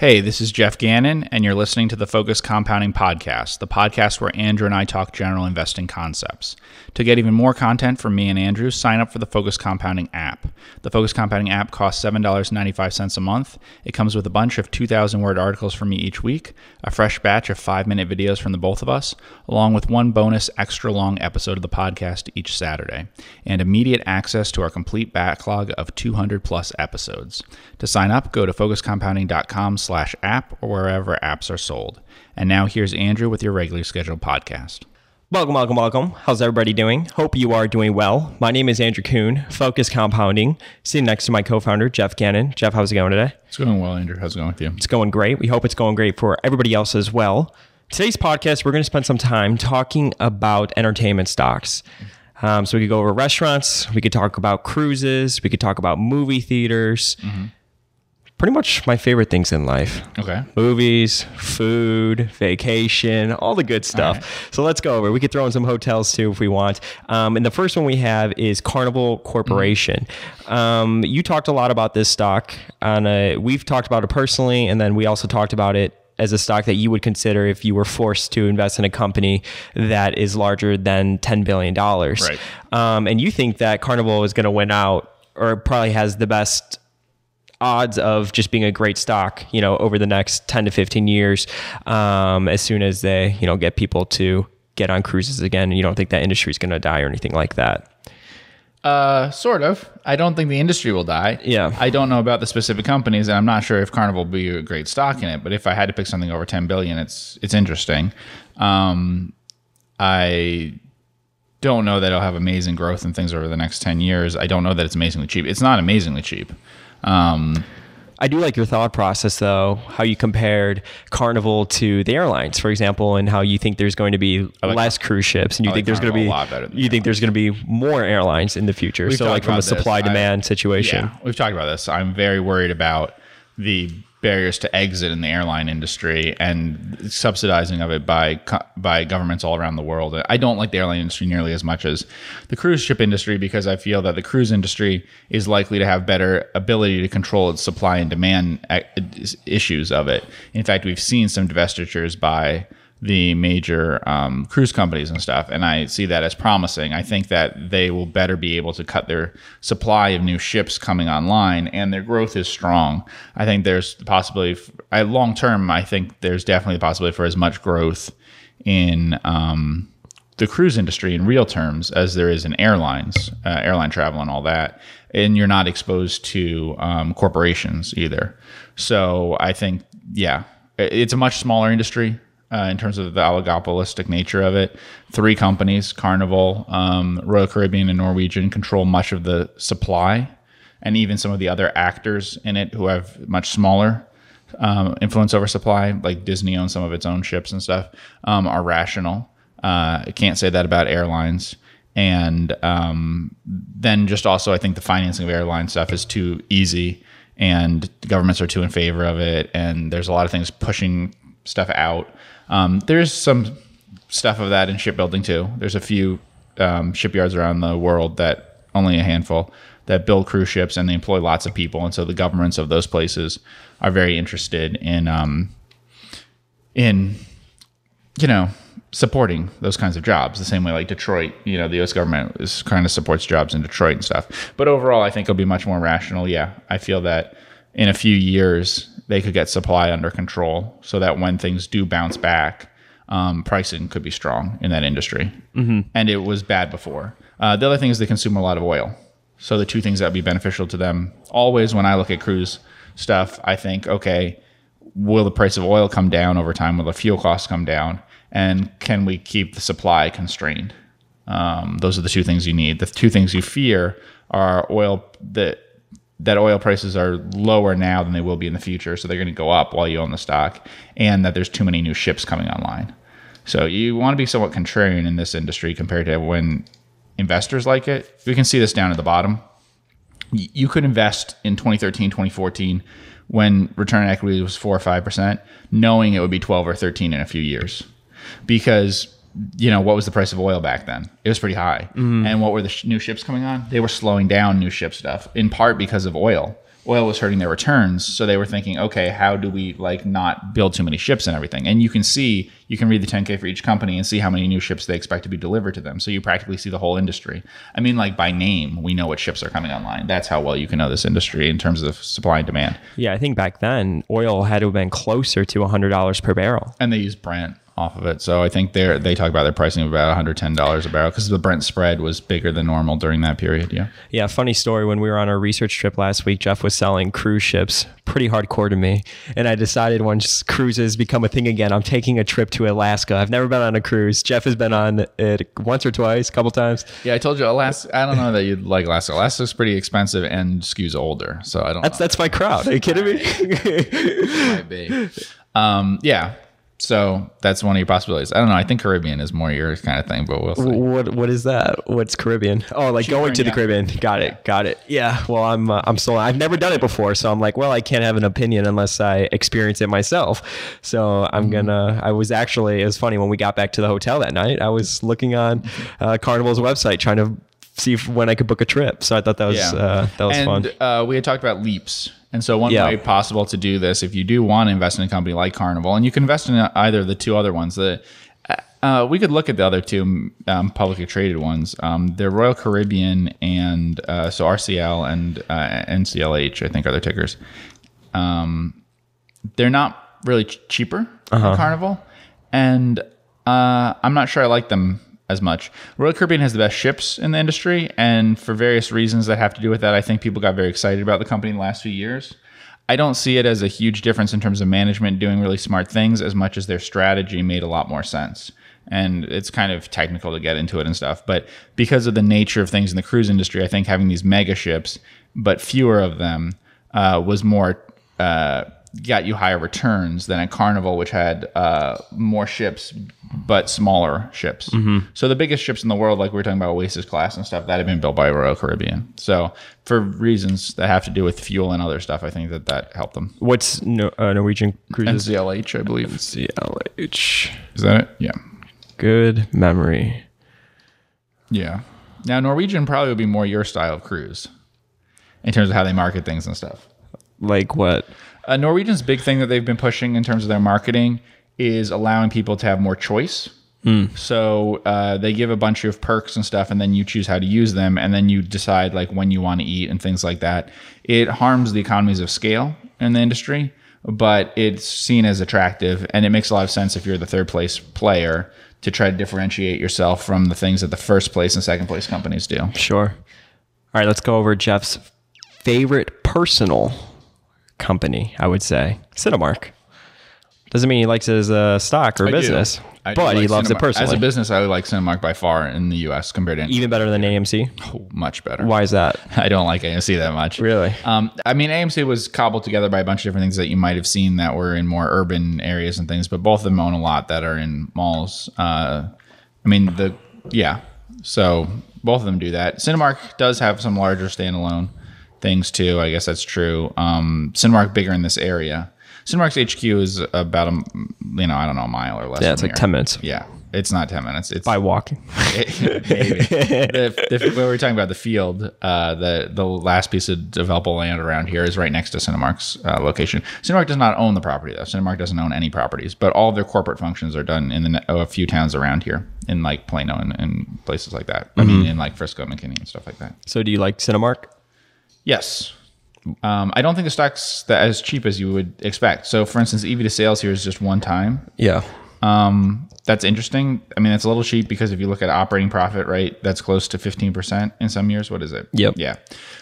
Hey, this is Geoff Gannon, and you're listening to the Focus Compounding Podcast, the podcast where Andrew and I talk general investing concepts. To get even more content from me and Andrew, sign up for the Focus Compounding app. The Focus Compounding app costs $7.95 a month. It comes with a bunch of 2,000 word articles from me each week, a fresh batch of five minute videos from the both of us, along with one bonus extra long episode of the podcast each Saturday, and immediate access to our complete backlog of 200 plus episodes. To sign up, go to focuscompounding.com slash app or wherever apps are sold. And now here's Andrew with your regularly scheduled podcast. Welcome, welcome, welcome. How's everybody doing? Hope you are doing well. My name is Andrew Kuhn, Focus Compounding, sitting next to my co-founder, Geoff Gannon. Geoff, how's it going today? It's going well, Andrew. How's it going with you? It's going great. We hope it's going great for everybody else as well. Today's podcast, we're going to spend some time talking about entertainment stocks. Um, so we could go over restaurants, we could talk about cruises, we could talk about movie theaters. Mm-hmm pretty much my favorite things in life. Okay. Movies, food, vacation, all the good stuff. Right. So let's go over. We could throw in some hotels too if we want. Um, and the first one we have is Carnival Corporation. Mm. Um, you talked a lot about this stock. On a, we've talked about it personally, and then we also talked about it as a stock that you would consider if you were forced to invest in a company that is larger than $10 billion. Right. Um, and you think that Carnival is going to win out or probably has the best odds of just being a great stock, you know, over the next 10 to 15 years, um, as soon as they, you know, get people to get on cruises again. And you don't think that industry is going to die or anything like that. Uh, sort of. I don't think the industry will die. Yeah. I don't know about the specific companies, and I'm not sure if Carnival will be a great stock in it. But if I had to pick something over 10 billion, it's it's interesting. Um, I don't know that it'll have amazing growth and things over the next 10 years. I don't know that it's amazingly cheap. It's not amazingly cheap. Um, I do like your thought process, though, how you compared Carnival to the airlines, for example, and how you think there's going to be like less cruise ships, and you I think like there's going to be you think there's going to be more airlines in the future. We've so, like from a supply demand situation. Yeah, we've talked about this. I'm very worried about the barriers to exit in the airline industry and subsidizing of it by by governments all around the world. I don't like the airline industry nearly as much as the cruise ship industry because I feel that the cruise industry is likely to have better ability to control its supply and demand uh, issues of it. In fact, we've seen some divestitures by the major um, cruise companies and stuff, and I see that as promising. I think that they will better be able to cut their supply of new ships coming online, and their growth is strong. I think there's the possibility, I, long term, I think there's definitely the possibility for as much growth in um, the cruise industry in real terms as there is in airlines, uh, airline travel, and all that. And you're not exposed to um, corporations either. So I think, yeah, it's a much smaller industry uh, in terms of the oligopolistic nature of it. Three companies, Carnival, um, Royal Caribbean, and Norwegian, control much of the supply, and even some of the other actors in it who have much smaller um, influence over supply, like Disney owns some of its own ships and stuff, um, are rational. Uh, I can't say that about airlines. And um, then just also, I think the financing of airline stuff is too easy and governments are too in favor of it. And there's a lot of things pushing stuff out um, there's some stuff of that in shipbuilding too. There's a few um, shipyards around the world that only a handful that build cruise ships and they employ lots of people, and so the governments of those places are very interested in um, in you know supporting those kinds of jobs the same way like Detroit, you know, the US government is kind of supports jobs in Detroit and stuff. But overall I think it'll be much more rational. Yeah. I feel that in a few years they could get supply under control so that when things do bounce back, um, pricing could be strong in that industry. Mm-hmm. And it was bad before. Uh, the other thing is they consume a lot of oil. So the two things that would be beneficial to them always when I look at cruise stuff, I think, okay, will the price of oil come down over time? Will the fuel costs come down? And can we keep the supply constrained? Um, those are the two things you need. The two things you fear are oil that that oil prices are lower now than they will be in the future, so they're going to go up while you own the stock, and that there's too many new ships coming online. So you want to be somewhat contrarian in this industry compared to when investors like it. We can see this down at the bottom. You could invest in 2013, 2014 when return on equity was 4 or 5%, knowing it would be 12 or 13 in a few years. Because you know what was the price of oil back then it was pretty high mm. and what were the sh- new ships coming on they were slowing down new ship stuff in part because of oil oil was hurting their returns. So they were thinking, okay, how do we like not build too many ships and everything? And you can see, you can read the 10K for each company and see how many new ships they expect to be delivered to them. So you practically see the whole industry. I mean, like by name, we know what ships are coming online. That's how well you can know this industry in terms of supply and demand. Yeah, I think back then oil had to have been closer to $100 per barrel. And they use Brent off of it. So I think they they talk about their pricing of about $110 a barrel because the Brent spread was bigger than normal during that period. Yeah. Yeah, funny story. When we were on our research trip last week, Geoff was selling cruise ships pretty hardcore to me. And I decided once cruises become a thing again, I'm taking a trip to Alaska. I've never been on a cruise. Geoff has been on it once or twice, a couple times. Yeah, I told you Alaska. I don't know that you'd like Alaska. Alaska's pretty expensive and skews older. So I don't That's know. that's my crowd. Are you kidding me? might be. Um, yeah. So that's one of your possibilities. I don't know. I think Caribbean is more your kind of thing, but we'll see. what what is that? What's Caribbean? Oh, like going to the. Caribbean. Got it. Got it. Yeah. Well, I'm uh, I'm still I've never done it before, so I'm like, well, I can't have an opinion unless I experience it myself. So I'm gonna. I was actually. It was funny when we got back to the hotel that night. I was looking on uh, Carnival's website trying to see if, when I could book a trip. So I thought that was Yeah. uh, that was and fun. uh, we had talked about leaps. And so one Yeah. way possible to do this, if you do want to invest in a company like Carnival, and you can invest in either of the two other ones, the uh, we could look at the other two um, publicly traded ones. Um, they're Royal Caribbean and uh, so RCL and uh, NCLH, I think, are their tickers. Um, they're not really ch- cheaper than Carnival, and uh, I'm not sure I like them as much. Royal Caribbean has the best ships in the industry, and for various reasons that have to do with that, I think people got very excited about the company in the last few years. I don't see it as a huge difference in terms of management doing really smart things as much as their strategy made a lot more sense. And it's kind of technical to get into it and stuff. But because of the nature of things in the cruise industry, I think having these mega ships, but fewer of them, uh, was more uh, got you higher returns than a Carnival, which had uh, more ships but smaller ships. So the biggest ships in the world, like we were talking about Oasis class and stuff, that had been built by Royal Caribbean. So for reasons that have to do with fuel and other stuff, I think that that helped them. What's no, uh, Norwegian cruises? NCLH, I believe. CLH. Is that it? Yeah. Good memory. Yeah. Now Norwegian probably would be more your style of cruise in terms of how they market things and stuff. Like what? Uh, Norwegian's big thing that they've been pushing in terms of their marketing is allowing people to have more choice. So uh, they give a bunch of perks and stuff, and then you choose how to use them, and then you decide like when you want to eat and things like that. It harms the economies of scale in the industry, but it's seen as attractive, and it makes a lot of sense if you're the third place player to try to differentiate yourself from the things that the first place and second place companies do. Sure. All right, let's go over Geoff's favorite personal company, I would say. Cinemark. Doesn't mean he likes it as a stock or I do. business, I do but he like loves it Cinemark. personally. As a business, I like Cinemark by far in the U.S. compared to Even better than AMC. much better. Why is that? I don't like AMC that much. Really? Um, I mean, AMC was cobbled together by a bunch of different things that you might have seen that were in more urban areas and things, but both of them own a lot that are in malls. Uh, I mean, the yeah. So both of them do that. Cinemark does have some larger standalone things too. I guess that's true. Um, Cinemark bigger in this area. Cinemark's HQ is about a you know I don't know a mile or less. Yeah, it's like here. 10 minutes Yeah, it's not ten minutes. It's by walking. Maybe. the, the, when we were talking about the field, uh, the the last piece of developable land around here is right next to Cinemark's uh, location. Cinemark does not own the property though. Cinemark doesn't own any properties, but all of their corporate functions are done in the, ne- a few towns around here, in like Plano and, and places like that. I mean, in like Frisco, McKinney, and stuff like that. So do you like Cinemark? Yes. Um, I don't think the stock's that as cheap as you would expect. So, for instance, EV to sales here is just one time. Yeah. Um, that's interesting. I mean, it's a little cheap because if you look at operating profit, right, that's close to 15% in some years. What is it? Yep. Yeah.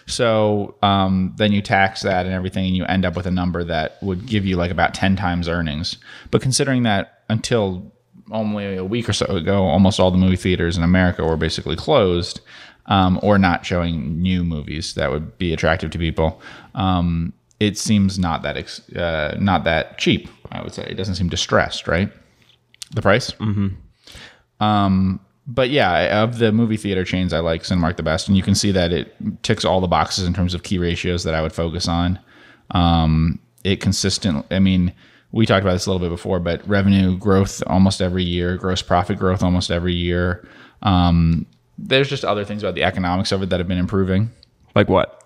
So um, then you tax that and everything, and you end up with a number that would give you like about 10 times earnings. But considering that until only a week or so ago, almost all the movie theaters in America were basically closed um, or not showing new movies that would be attractive to people. Um, it seems not that ex- uh, not that cheap. I would say it doesn't seem distressed, right? The price. Mm-hmm. Um, but yeah, of the movie theater chains, I like Cinemark the best, and you can see that it ticks all the boxes in terms of key ratios that I would focus on. Um, it consistent. I mean, we talked about this a little bit before, but revenue growth almost every year, gross profit growth almost every year. Um, there's just other things about the economics of it that have been improving. Like what?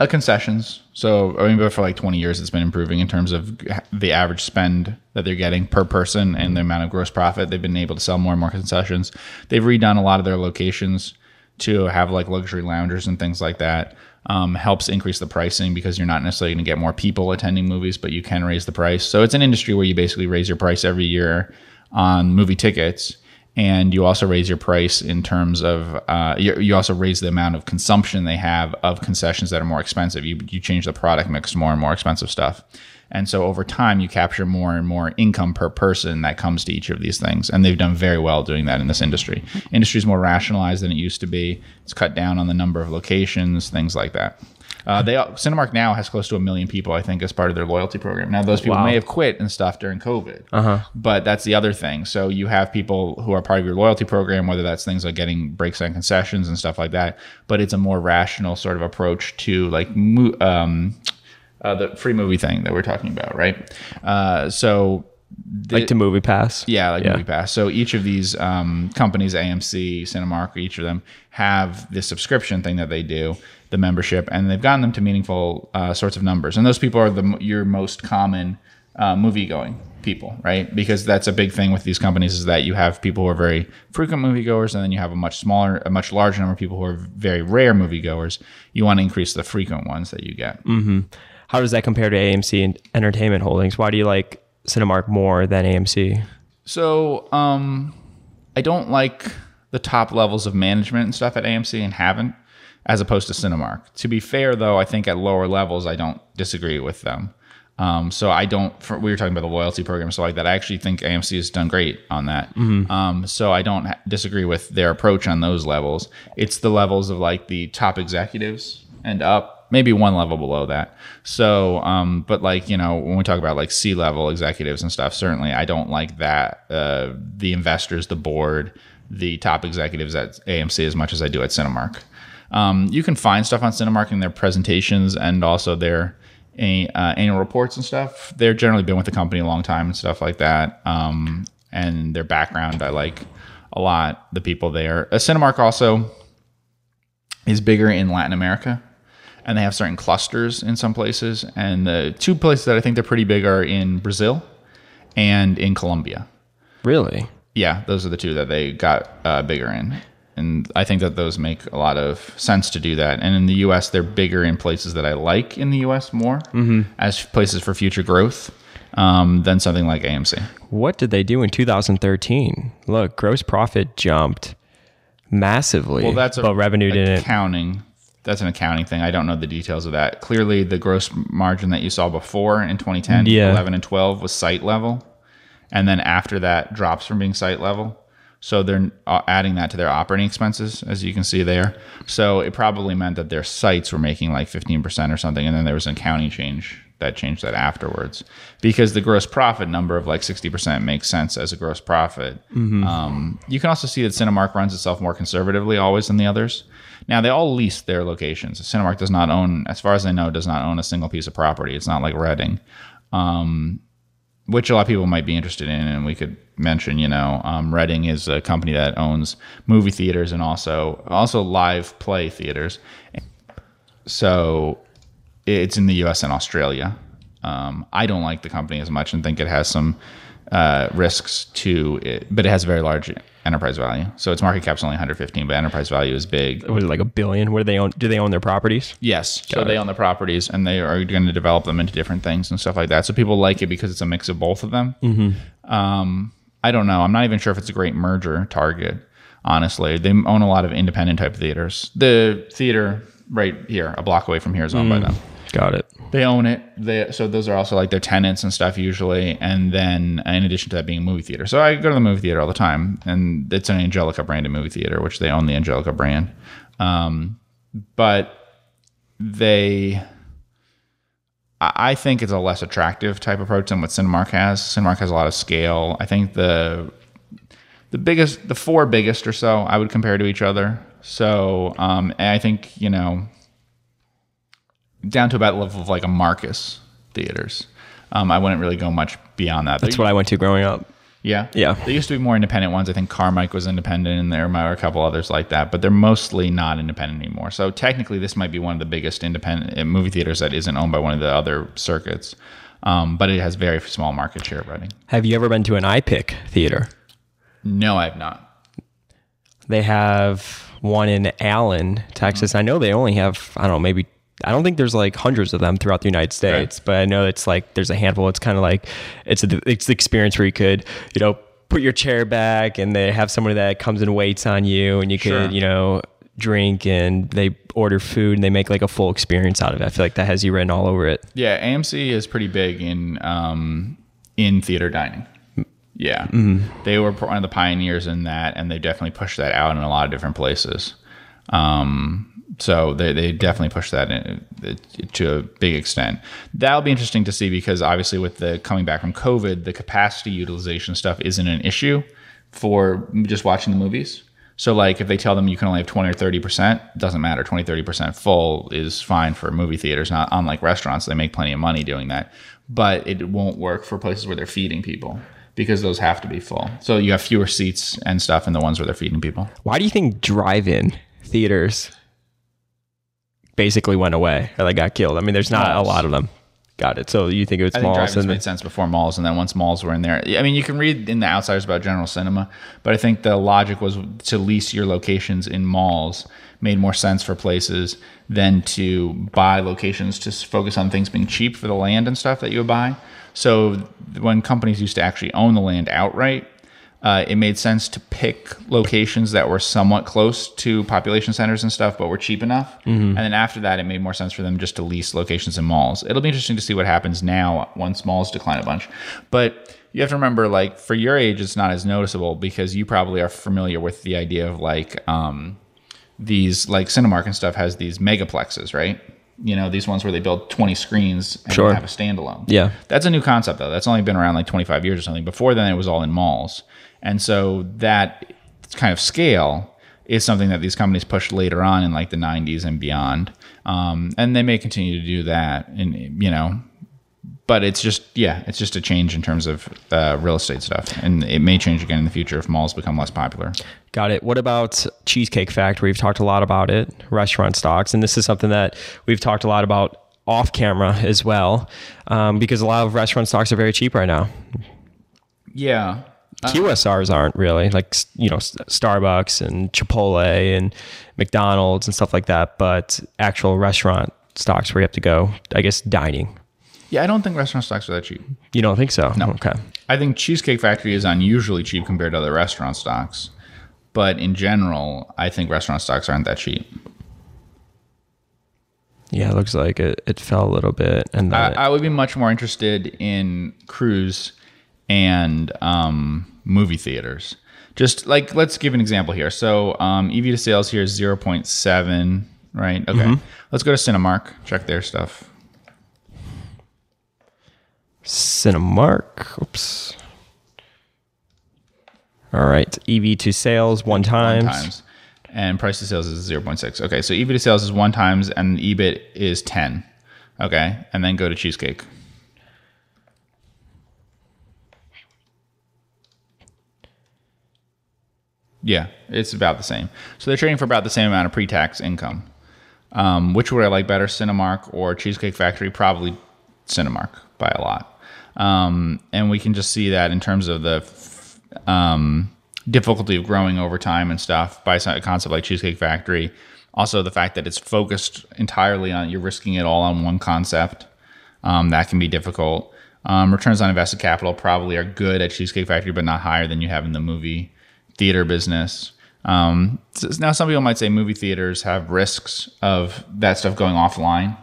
uh, concessions. So I mean, but for like 20 years, it's been improving in terms of the average spend that they're getting per person and the amount of gross profit. They've been able to sell more and more concessions. They've redone a lot of their locations to have like luxury loungers and things like that. Um, helps increase the pricing because you're not necessarily going to get more people attending movies, but you can raise the price. So it's an industry where you basically raise your price every year on movie tickets and you also raise your price in terms of uh, you, you, also raise the amount of consumption they have of concessions that are more expensive. You you change the product mix more and more expensive stuff, and so over time you capture more and more income per person that comes to each of these things. And they've done very well doing that in this industry. Industry is more rationalized than it used to be. It's cut down on the number of locations, things like that. Uh, they Cinemark now has close to a million people, I think, as part of their loyalty program. Now, those people Wow. may have quit and stuff during COVID, uh-huh. but that's the other thing. So you have people who are part of your loyalty program, whether that's things like getting breaks on concessions and stuff like that. But it's a more rational sort of approach to like um, uh, the free movie thing that we're talking about, right? Uh, so like to MoviePass. yeah, like Yeah. MoviePass. So each of these um, companies, AMC, Cinemark, each of them have this subscription thing that they do, the membership, and they've gotten them to meaningful uh, sorts of numbers. And those people are the your most common uh, movie going people, right? Because that's a big thing with these companies is that you have people who are very frequent moviegoers, and then you have a much smaller, a much larger number of people who are very rare moviegoers. You want to increase the frequent ones that you get. How does that compare to AMC and Entertainment Holdings? Why do you like Cinemark more than AMC? So, um, I don't like the top levels of management and stuff at AMC and haven't, as opposed to Cinemark. To be fair, though, I think at lower levels, I don't disagree with them. Um, so I don't. For, we were talking about the loyalty program, so like that. I actually think AMC has done great on that. Um, so I don't ha- disagree with their approach on those levels. It's the levels of like the top executives and up, maybe one level below that. So, um, but like you know, when we talk about like C level executives and stuff, certainly I don't like that. Uh, the investors, the board, the top executives at AMC as much as I do at Cinemark. Um, you can find stuff on Cinemark in their presentations and also their uh, annual reports and stuff. They've generally been with the company a long time and stuff like that. Um, and their background, I like a lot. The people there. Uh, Cinemark also is bigger in Latin America, and they have certain clusters in some places. And the two places that I think they're pretty big are in Brazil and in Colombia. Really? Yeah, those are the two that they got uh, bigger in. And I think that those make a lot of sense to do that. And in the US, they're bigger in places that I like in the US more as places for future growth um, than something like AMC. What did they do in 2013? Look, gross profit jumped massively. Well, that's a but revenue didn't. accounting. That's an accounting thing. I don't know the details of that. Clearly, the gross margin that you saw before in 2010, Yeah. 11, and 12 was site level, and then after that drops from being site level. So they're uh, adding that to their operating expenses, as you can see there. So it probably meant that their sites were making like 15% or something, and then there was an accounting change that changed that afterwards. Because the gross profit number of like 60% makes sense as a gross profit. Um, you can also see that Cinemark runs itself more conservatively always than the others. Now they all lease their locations. Cinemark does not own, as far as I know, does not own a single piece of property. It's not like Reading, um, which a lot of people might be interested in. And we could mention, you know, um, Reading is a company that owns movie theaters and also also live play theaters. So it's in the U.S. and Australia. Um, I don't like the company as much and think it has some uh, risks to it, but it has a very large enterprise value. So its market cap's only 115, but enterprise value is big. Was it like a billion? Where do they own? Do they own their properties? Yes. So they own the properties and they are going to develop them into different things and stuff like that. So people like it because it's a mix of both of them. Um, I don't know. I'm not even sure if it's a great merger target. Honestly, they own a lot of independent type theaters. The theater right here, a block away from here, is owned by them. Got it. They own it. They so those are also like their tenants and stuff usually. And then in addition to that being a movie theater. So I go to the movie theater all the time and it's an Angelika branded movie theater, which they own the Angelika brand. Um, but they I think it's a less attractive type of approach than what Cinemark has. Cinemark has a lot of scale. I think the the biggest, the four biggest or so, I would compare to each other. So, um, I think you know, down to about the level of like a Marcus theaters. Um, I wouldn't really go much beyond that. That's what I went to growing up. Yeah. Yeah. There used to be more independent ones. I think Carmike was independent and there are a couple others like that, but they're mostly not independent anymore. So technically, this might be one of the biggest independent uh, movie theaters that isn't owned by one of the other circuits. Um, but it has very small market share, running. Have you ever been to an iPic theater? No, I have not. They have one in Allen, Texas. I know they only have, I don't know, maybe, I don't think there's like hundreds of them throughout the United States, but I know it's like there's a handful. It's kind of like, it's, a, it's the experience where you could, you know, put your chair back and they have somebody that comes and waits on you and you could, Sure. you know, drink and they order food and they make like a full experience out of it. I feel like that has you written all over it. Yeah, AMC is pretty big in um, in theater dining. Yeah, mm-hmm. they were one of the pioneers in that, and they definitely pushed that out in a lot of different places. Um, so they, they definitely push that in, to a big extent. That'll be interesting to see because obviously with the coming back from COVID, the capacity utilization stuff isn't an issue for just watching the movies. So like if they tell them you can only have 20 or 30%, doesn't matter. 20, 30% full is fine for movie theaters, not unlike restaurants. They make plenty of money doing that. But it won't work for places where they're feeding people because those have to be full. So you have fewer seats and stuff in the ones where they're feeding people. Why do you think drive-in theaters basically went away or they got killed? I mean, there's not Malls. a lot of them. Got it. So you think it's I think malls drive-ins and made sense before malls, and then once malls were in there, I mean, you can read in the Outsiders about General Cinema, but I think the logic was to lease your locations in malls made more sense for places than to buy locations to focus on things being cheap for the land and stuff that you would buy. So when companies used to actually own the land outright, uh, it made sense to pick locations that were somewhat close to population centers and stuff, but were cheap enough. And then after that, it made more sense for them just to lease locations in malls. It'll be interesting to see what happens now once malls decline a bunch. But you have to remember, like, for your age, it's not as noticeable because you probably are familiar with the idea of like um, these, like Cinemark and stuff has these megaplexes, right? You know, these ones where they build 20 screens and Sure. have a standalone. Yeah. That's a new concept though. That's only been around like 25 years or something. Before then it was all in malls. And so that kind of scale is something that these companies pushed later on in like the 90s and beyond. Um, and they may continue to do that and you know, but it's just yeah, it's just a change in terms of uh, real estate stuff, and it may change again in the future if malls become less popular. Got it. What about Cheesecake Factory? We've talked a lot about it, restaurant stocks, and this is something that we've talked a lot about off camera as well, um, because a lot of restaurant stocks are very cheap right now. Yeah, QSRs aren't really like you know Starbucks and Chipotle and McDonald's and stuff like that, but actual restaurant stocks where you have to go, I guess dining. Yeah. I don't think restaurant stocks are that cheap. You don't think so? No. Okay. I think Cheesecake Factory is unusually cheap compared to other restaurant stocks. But in general, I think restaurant stocks aren't that cheap. Yeah, it looks like it, it fell a little bit, and I, I would be much more interested in cruise and um, movie theaters. Just like, let's give an example here. So, um, EV to sales here is 0.7, right? Okay. Let's go to Cinemark, check their stuff. Cinemark. Oops. All right, EV to sales one times. times. And price to sales is 0.6. Okay, so EV to sales is one times and EBIT is 10. Okay, and then go to Cheesecake. Yeah, it's about the same. So they're trading for about the same amount of pre-tax income. Um, which would I like better, Cinemark or Cheesecake Factory? Probably Cinemark by a lot. Um, and we can just see that in terms of the um, difficulty of growing over time and stuff by a concept like Cheesecake Factory. Also, the fact that it's focused entirely on you're risking it all on one concept. Um, that can be difficult. Um, returns on invested capital probably are good at Cheesecake Factory, but not higher than you have in the movie theater business. Um, so now, some people might say movie theaters have risks of that stuff going offline,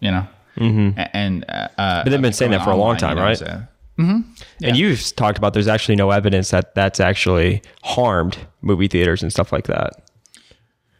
you know, mm-hmm. and uh, But they've been saying that for a long time, right? mm-hmm And you've talked about there's actually no evidence that that's actually harmed movie theaters and stuff like that.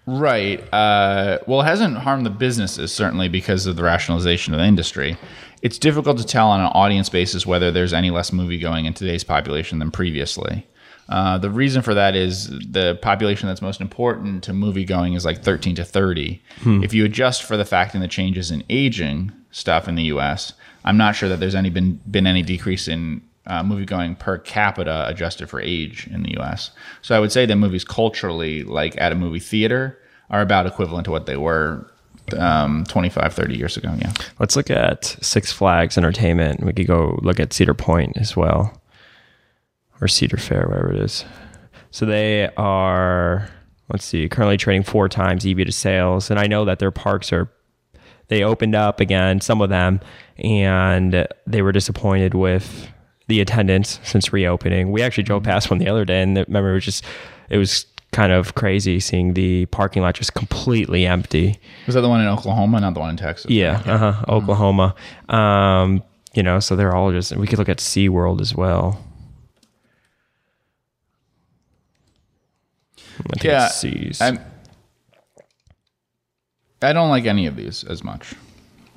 Right. Uh, well, it hasn't harmed the businesses, certainly because of the rationalization of the industry. It's difficult to tell on an audience basis whether there's any less movie going in today's population than previously. Uh, the reason for that is the population that's most important to movie going is like 13 to 30. If you adjust for the fact and the changes in aging stuff in the U.S., I'm not sure that there's any been been any decrease in uh, movie going per capita adjusted for age in the U.S. So I would say that movies culturally, like at a movie theater, are about equivalent to what they were um, 25, 30 years ago. Yeah. Let's look at Six Flags Entertainment. We could go look at Cedar Point as well, or Cedar Fair, wherever it is. So they are, let's see, currently trading four times EV to sales, and I know that their parks are. They opened up again, some of them, and they were disappointed with the attendance since reopening. We actually drove past one the other day, and remember, it was just, it was kind of crazy seeing the parking lot just completely empty. Was that the one in Oklahoma, not the one in Texas? Yeah, uh-huh, Oklahoma. Um, you know, so they're all just. We could look at SeaWorld as well. I think Yeah, Seas. I'm, I don't like any of these as much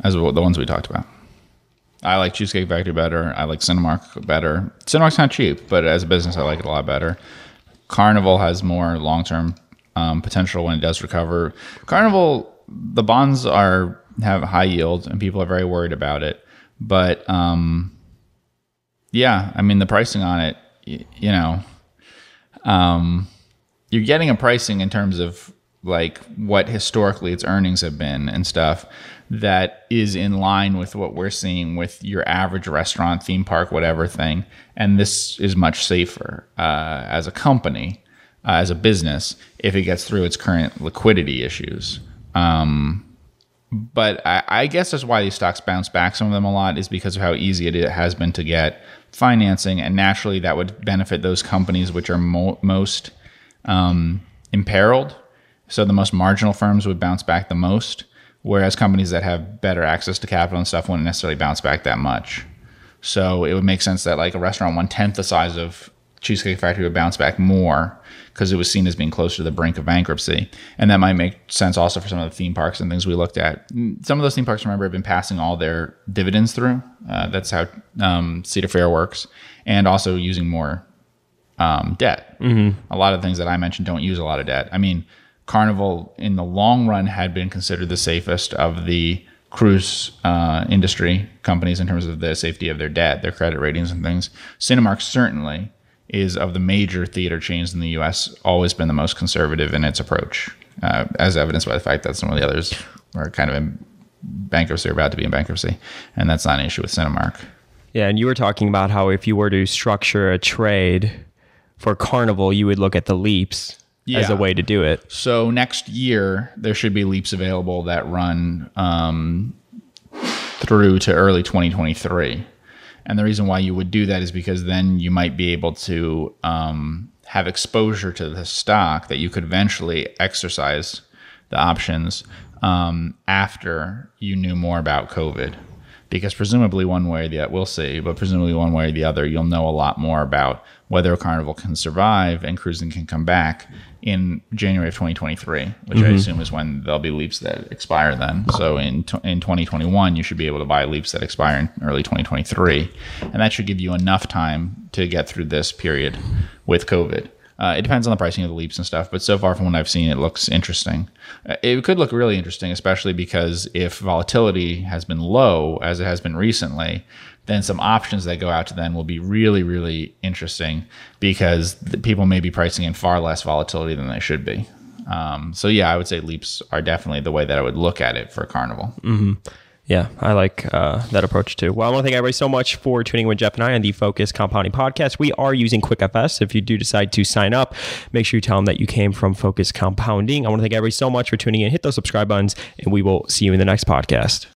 as the ones we talked about. I like Cheesecake Factory better. I like Cinemark better. Cinemark's not cheap, but as a business, I like it a lot better. Carnival has more long term um, potential when it does recover. Carnival, the bonds are have high yield, and people are very worried about it. But um, yeah, I mean the pricing on it, y- you know, um, you're getting a pricing in terms of like what historically its earnings have been and stuff that is in line with what we're seeing with your average restaurant, theme park, whatever thing. And this is much safer uh, as a company, uh, as a business, if it gets through its current liquidity issues. Um, but I, I guess that's why these stocks bounce back. Some of them a lot is because of how easy it has been to get financing, and naturally that would benefit those companies which are mo- most um, imperiled. So the most marginal firms would bounce back the most, whereas companies that have better access to capital and stuff wouldn't necessarily bounce back that much. So it would make sense that like a restaurant one tenth the size of Cheesecake Factory would bounce back more because it was seen as being closer to the brink of bankruptcy, and that might make sense also for some of the theme parks and things we looked at. Some of those theme parks, remember, have been passing all their dividends through. Uh, that's how um, Cedar Fair works, and also using more um, debt. Mm-hmm. A lot of things that I mentioned don't use a lot of debt. I mean, Carnival in the long run had been considered the safest of the cruise uh, industry companies in terms of the safety of their debt, their credit ratings, and things. Cinemark certainly is of the major theater chains in the U.S. always been the most conservative in its approach, uh, as evidenced by the fact that some of the others are kind of in bankruptcy or about to be in bankruptcy, and that's not an issue with Cinemark. yeah, and you were talking about how if you were to structure a trade for Carnival, you would look at the leaps as a way to do it. So next year there should be leaps available that run um, through to early 2023. And the reason why you would do that is because then you might be able to um, have exposure to the stock that you could eventually exercise the options um, after you knew more about COVID. Because presumably one way or the other, we'll see, but presumably one way or the other, you'll know a lot more about whether Carnival can survive and cruising can come back in January of 2023, which I assume is when there'll be leaps that expire then. So in tw- in 2021, you should be able to buy leaps that expire in early 2023, and that should give you enough time to get through this period with COVID. Uh, it depends on the pricing of the leaps and stuff, but so far from what I've seen, it looks interesting. Uh, It could look really interesting, especially because if volatility has been low, as it has been recently, then some options that go out to then will be really, really interesting because people may be pricing in far less volatility than they should be. Um, so yeah, I would say leaps are definitely the way that I would look at it for Carnival. Yeah, I like uh, that approach too. Well, I want to thank everybody so much for tuning in with Geoff and I on the Focus Compounding Podcast. We are using QuickFS. If you do decide to sign up, make sure you tell them that you came from Focus Compounding. I want to thank everybody so much for tuning in. Hit those subscribe buttons, and we will see you in the next podcast.